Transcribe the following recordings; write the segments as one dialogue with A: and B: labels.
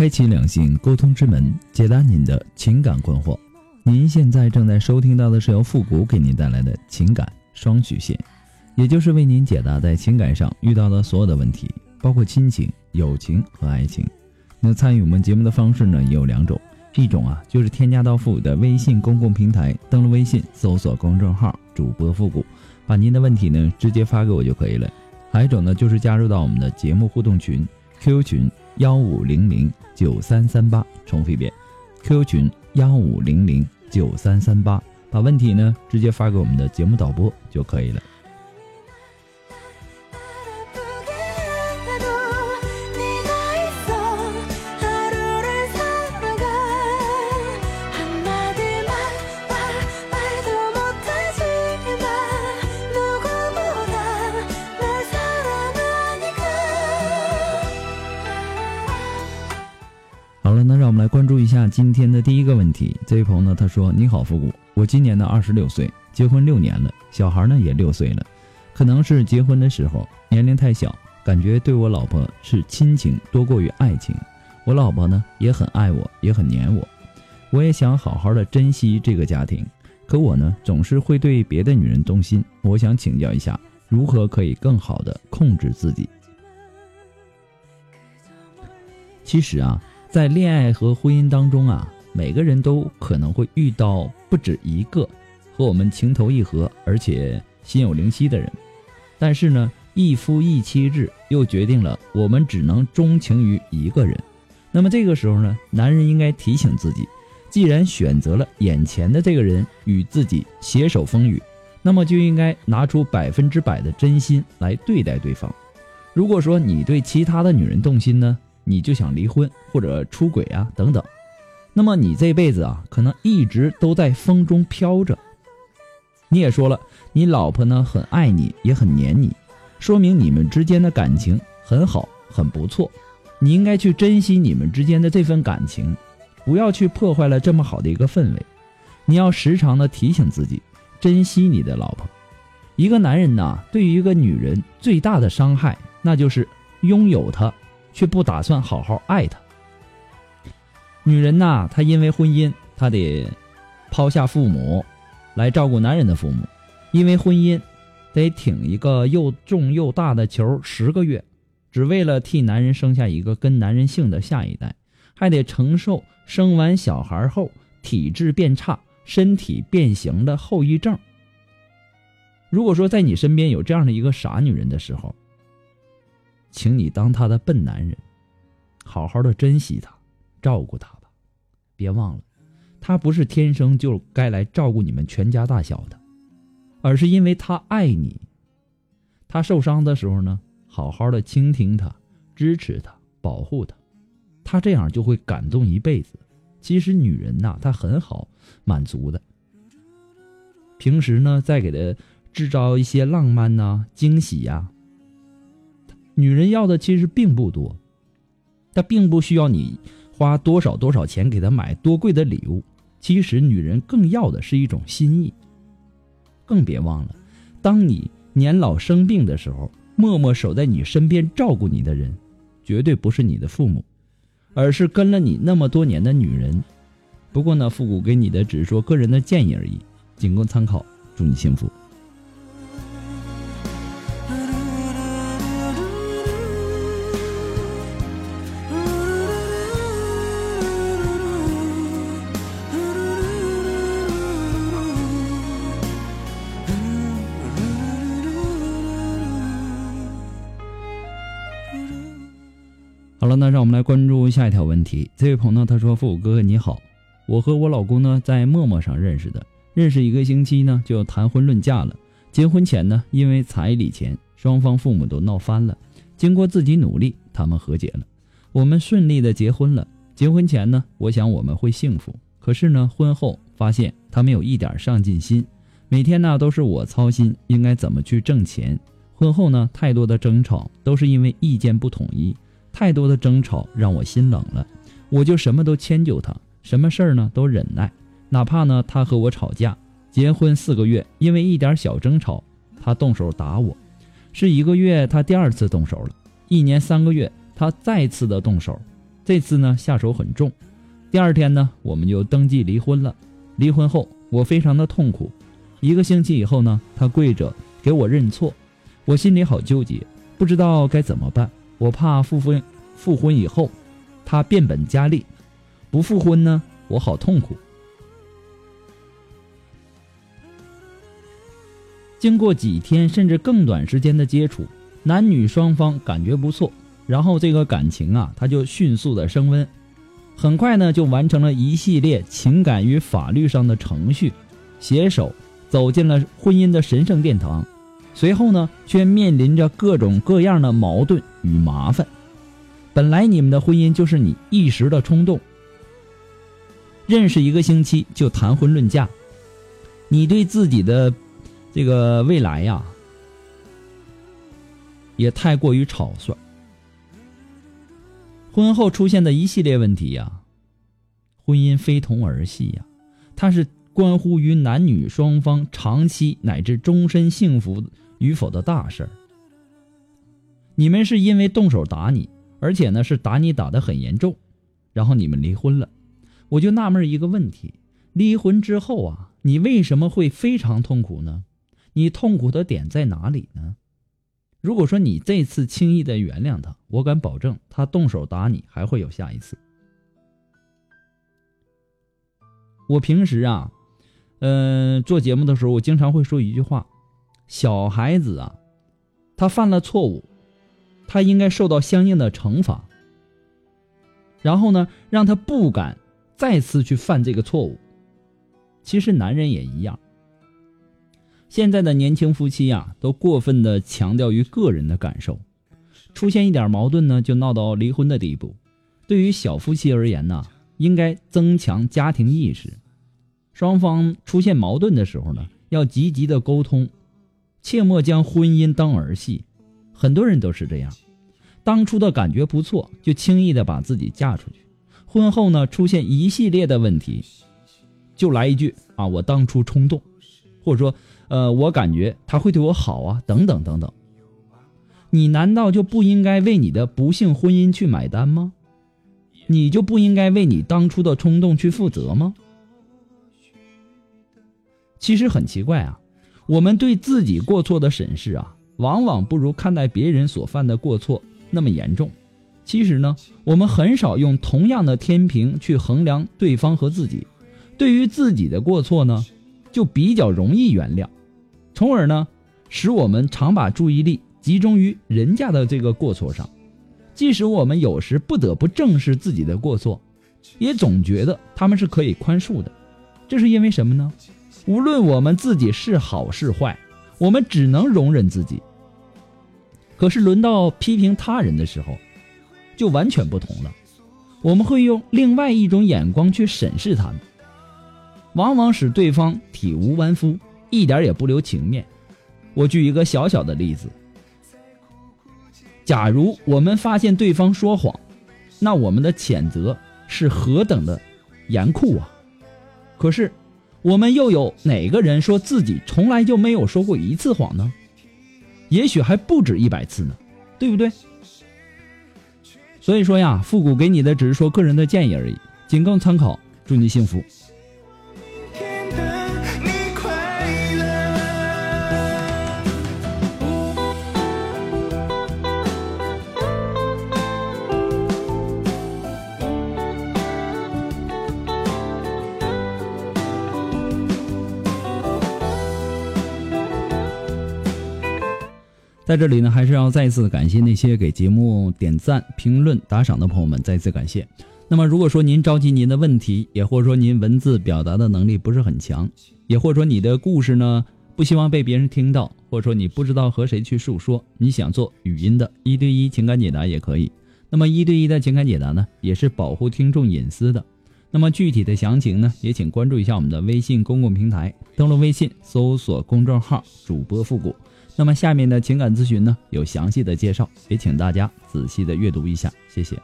A: 开启两性沟通之门，解答您的情感困惑。您现在正在收听到的是由复古给您带来的情感双曲线，也就是为您解答在情感上遇到的所有的问题，包括亲情、友情和爱情。那参与我们节目的方式呢，也有两种，一种啊就是添加到复古的微信公共平台，登录微信搜索公众号主播复古，把您的问题呢直接发给我就可以了。还有一种呢，就是加入到我们的节目互动群 QQ 群。幺五零零九三三八，重复一遍，QQ 群幺五零零九三三八，把问题呢直接发给我们的节目导播就可以了。今天的第一个问题。这位朋友呢，他说：“你好，复古，我今年呢二十六岁，结婚六年了，小孩呢也六岁了。可能是结婚的时候年龄太小，感觉对我老婆是亲情多过于爱情。我老婆呢也很爱我，也很黏我。我也想好好的珍惜这个家庭，可我呢总是会对别的女人动心。我想请教一下，如何可以更好的控制自己？其实啊。”在恋爱和婚姻当中啊，每个人都可能会遇到不止一个和我们情投意合，而且心有灵犀的人。但是呢，一夫一妻制又决定了我们只能钟情于一个人。那么这个时候呢，男人应该提醒自己，既然选择了眼前的这个人与自己携手风雨，那么就应该拿出百分之百的真心来对待对方。如果说你对其他的女人动心呢？你就想离婚或者出轨啊等等，那么你这辈子啊可能一直都在风中飘着。你也说了，你老婆呢很爱你，也很黏你，说明你们之间的感情很好，很不错。你应该去珍惜你们之间的这份感情，不要去破坏了这么好的一个氛围。你要时常的提醒自己，珍惜你的老婆。一个男人呐，对于一个女人最大的伤害，那就是拥有她。却不打算好好爱她。女人呐，她因为婚姻，她得抛下父母来照顾男人的父母；因为婚姻，得挺一个又重又大的球十个月，只为了替男人生下一个跟男人姓的下一代，还得承受生完小孩后体质变差、身体变形的后遗症。如果说在你身边有这样的一个傻女人的时候，请你当他的笨男人，好好的珍惜他，照顾他吧。别忘了，他不是天生就该来照顾你们全家大小的，而是因为他爱你。他受伤的时候呢，好好的倾听他，支持他，保护他，他这样就会感动一辈子。其实女人呐，她很好满足的。平时呢，再给他制造一些浪漫呐、惊喜呀。女人要的其实并不多，她并不需要你花多少多少钱给她买多贵的礼物。其实女人更要的是一种心意。更别忘了，当你年老生病的时候，默默守在你身边照顾你的人，绝对不是你的父母，而是跟了你那么多年的女人。不过呢，复古给你的只是说个人的建议而已，仅供参考。祝你幸福。了，那让我们来关注下一条问题。这位朋友他说：“复古哥哥你好，我和我老公呢在陌陌上认识的，认识一个星期呢就谈婚论嫁了。结婚前呢，因为彩礼钱，双方父母都闹翻了。经过自己努力，他们和解了，我们顺利的结婚了。结婚前呢，我想我们会幸福。可是呢，婚后发现他没有一点上进心，每天呢都是我操心应该怎么去挣钱。婚后呢，太多的争吵都是因为意见不统一，太多的争吵让我心冷了，我就什么都迁就他，什么事儿呢都忍耐，哪怕呢他和我吵架。结婚四个月，因为一点小争吵，他动手打我，是一个月他第二次动手了。一年三个月，他再次的动手，这次呢下手很重。第二天呢，我们就登记离婚了。离婚后，我非常的痛苦。一个星期以后呢，他跪着给我认错，我心里好纠结，不知道该怎么办。我怕复婚，复婚以后他变本加厉；不复婚呢，我好痛苦。经过几天甚至更短时间的接触，男女双方感觉不错，然后这个感情啊，它就迅速的升温，很快呢就完成了一系列情感与法律上的程序，携手走进了婚姻的神圣殿堂。随后呢，却面临着各种各样的矛盾与麻烦。本来你们的婚姻就是你一时的冲动，认识一个星期就谈婚论嫁，你对自己的。这个未来呀，也太过于草率。婚后出现的一系列问题呀，婚姻非同儿戏呀，它是关乎于男女双方长期乃至终身幸福与否的大事儿。你们是因为动手打你，而且呢是打你打得很严重，然后你们离婚了。我就纳闷一个问题：离婚之后啊，你为什么会非常痛苦呢？你痛苦的点在哪里呢？如果说你这次轻易的原谅他，我敢保证他动手打你还会有下一次。我平时啊，嗯，做节目的时候，我经常会说一句话：小孩子啊，他犯了错误，他应该受到相应的惩罚，然后呢，让他不敢再次去犯这个错误。其实男人也一样。现在的年轻夫妻呀，都过分的强调于个人的感受，出现一点矛盾呢，就闹到离婚的地步。对于小夫妻而言呢，应该增强家庭意识，双方出现矛盾的时候呢，要积极的沟通，切莫将婚姻当儿戏。很多人都是这样，当初的感觉不错，就轻易的把自己嫁出去，婚后呢，出现一系列的问题，就来一句啊，我当初冲动，或者说。呃，我感觉他会对我好啊，等等等等。你难道就不应该为你的不幸婚姻去买单吗？你就不应该为你当初的冲动去负责吗？其实很奇怪啊，我们对自己过错的审视啊，往往不如看待别人所犯的过错那么严重。其实呢，我们很少用同样的天平去衡量对方和自己。对于自己的过错呢，就比较容易原谅。从而呢，使我们常把注意力集中于人家的这个过错上，即使我们有时不得不正视自己的过错，也总觉得他们是可以宽恕的。这是因为什么呢？无论我们自己是好是坏，我们只能容忍自己。可是轮到批评他人的时候，就完全不同了。我们会用另外一种眼光去审视他们，往往使对方体无完肤。一点也不留情面。我举一个小小的例子：假如我们发现对方说谎，那我们的谴责是何等的严酷啊！可是，我们又有哪个人说自己从来就没有说过一次谎呢？也许还不止一百次呢，对不对？所以说呀，复古给你的只是说个人的建议而已，仅供参考。祝你幸福。在这里呢，还是要再次感谢那些给节目点赞、评论、打赏的朋友们，再次感谢。那么，如果说您着急您的问题，也或者说您文字表达的能力不是很强，也或者说你的故事呢？不希望被别人听到，或者说你不知道和谁去诉说，你想做语音的一对一情感解答也可以。那么一对一的情感解答呢，也是保护听众隐私的。那么具体的详情呢，也请关注一下我们的微信公共平台，登录微信搜索公众号“主播复古”。那么下面的情感咨询呢，有详细的介绍，也请大家仔细的阅读一下，谢谢。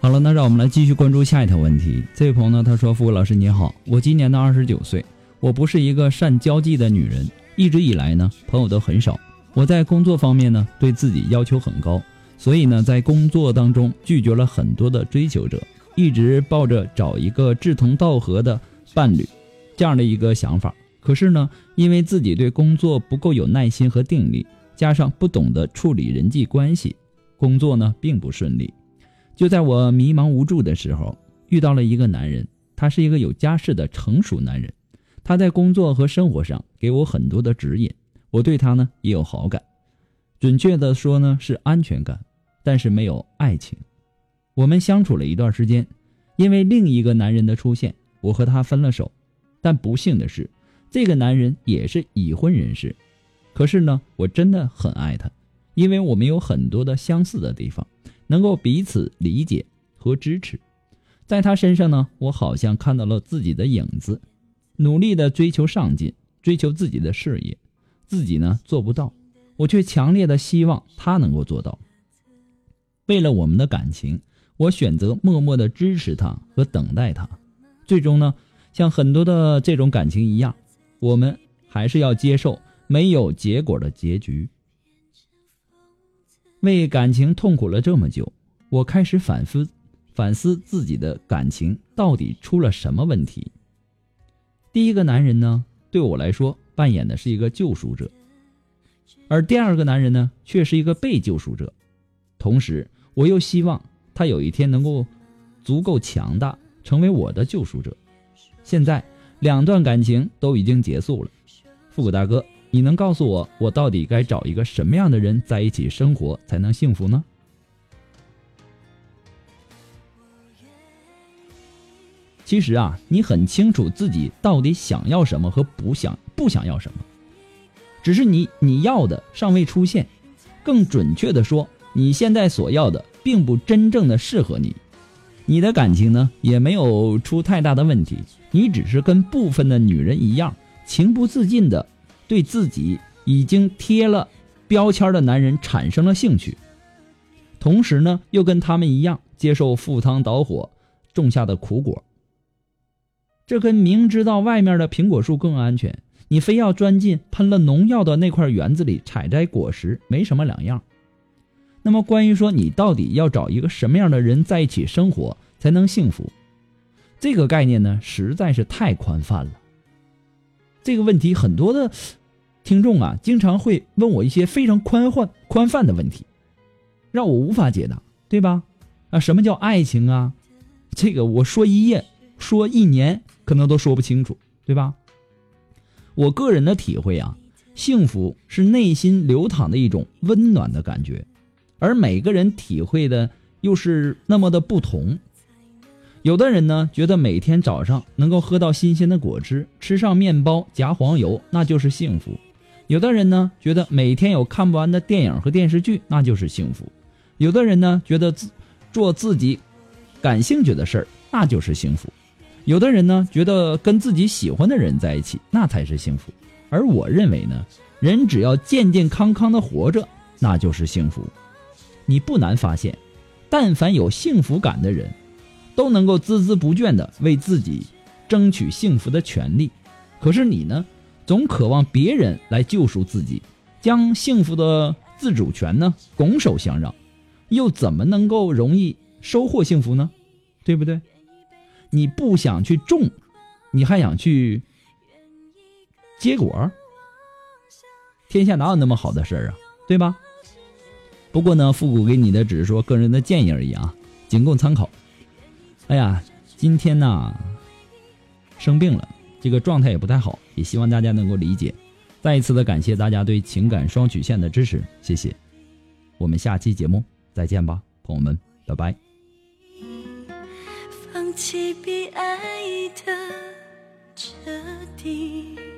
A: 好了，那让我们来继续关注下一条问题。这位朋友呢，他说：“付伟老师你好，我今年呢二十九岁，我不是一个善交际的女人，一直以来呢朋友都很少。我在工作方面呢对自己要求很高，所以呢在工作当中拒绝了很多的追求者，一直抱着找一个志同道合的伴侣这样的一个想法。可是呢，因为自己对工作不够有耐心和定力，加上不懂得处理人际关系。”工作呢并不顺利，就在我迷茫无助的时候，遇到了一个男人，他是一个有家室的成熟男人，他在工作和生活上给我很多的指引，我对他呢也有好感，准确的说呢是安全感，但是没有爱情。我们相处了一段时间，因为另一个男人的出现，我和他分了手。但不幸的是，这个男人也是已婚人士，可是呢，我真的很爱他。因为我们有很多的相似的地方，能够彼此理解和支持，在他身上呢，我好像看到了自己的影子，努力的追求上进，追求自己的事业，自己呢做不到，我却强烈的希望他能够做到。为了我们的感情，我选择默默的支持他和等待他，最终呢，像很多的这种感情一样，我们还是要接受没有结果的结局。为感情痛苦了这么久，我开始反思，反思自己的感情到底出了什么问题。第一个男人呢，对我来说扮演的是一个救赎者，而第二个男人呢，却是一个被救赎者。同时，我又希望他有一天能够足够强大，成为我的救赎者。现在，两段感情都已经结束了，复古大哥。你能告诉我，我到底该找一个什么样的人在一起生活才能幸福呢？其实啊，你很清楚自己到底想要什么和不想不想要什么，只是你你要的尚未出现。更准确的说，你现在所要的并不真正的适合你。你的感情呢，也没有出太大的问题，你只是跟部分的女人一样，情不自禁的。对自己已经贴了标签的男人产生了兴趣，同时呢，又跟他们一样接受赴汤蹈火种下的苦果。这跟明知道外面的苹果树更安全，你非要钻进喷了农药的那块园子里采摘果实，没什么两样。那么，关于说你到底要找一个什么样的人在一起生活才能幸福，这个概念呢，实在是太宽泛了。这个问题很多的。听众啊，经常会问我一些非常宽泛、宽泛的问题，让我无法解答，对吧？啊，什么叫爱情啊？这个我说一夜、说一年，可能都说不清楚，对吧？我个人的体会啊，幸福是内心流淌的一种温暖的感觉，而每个人体会的又是那么的不同。有的人呢，觉得每天早上能够喝到新鲜的果汁，吃上面包夹黄油，那就是幸福。有的人呢，觉得每天有看不完的电影和电视剧，那就是幸福；有的人呢，觉得自做自己感兴趣的事儿，那就是幸福；有的人呢，觉得跟自己喜欢的人在一起，那才是幸福。而我认为呢，人只要健健康康的活着，那就是幸福。你不难发现，但凡有幸福感的人，都能够孜孜不倦地为自己争取幸福的权利。可是你呢？总渴望别人来救赎自己，将幸福的自主权呢拱手相让，又怎么能够容易收获幸福呢？对不对？你不想去种，你还想去结果？天下哪有那么好的事儿啊？对吧？不过呢，复古给你的只是说个人的建议而已啊，仅供参考。哎呀，今天呢生病了，这个状态也不太好，也希望大家能够理解。再一次的感谢大家对情感双曲线的支持，谢谢。我们下期节目再见吧，朋友们，拜拜。
B: 放弃比爱的彻底。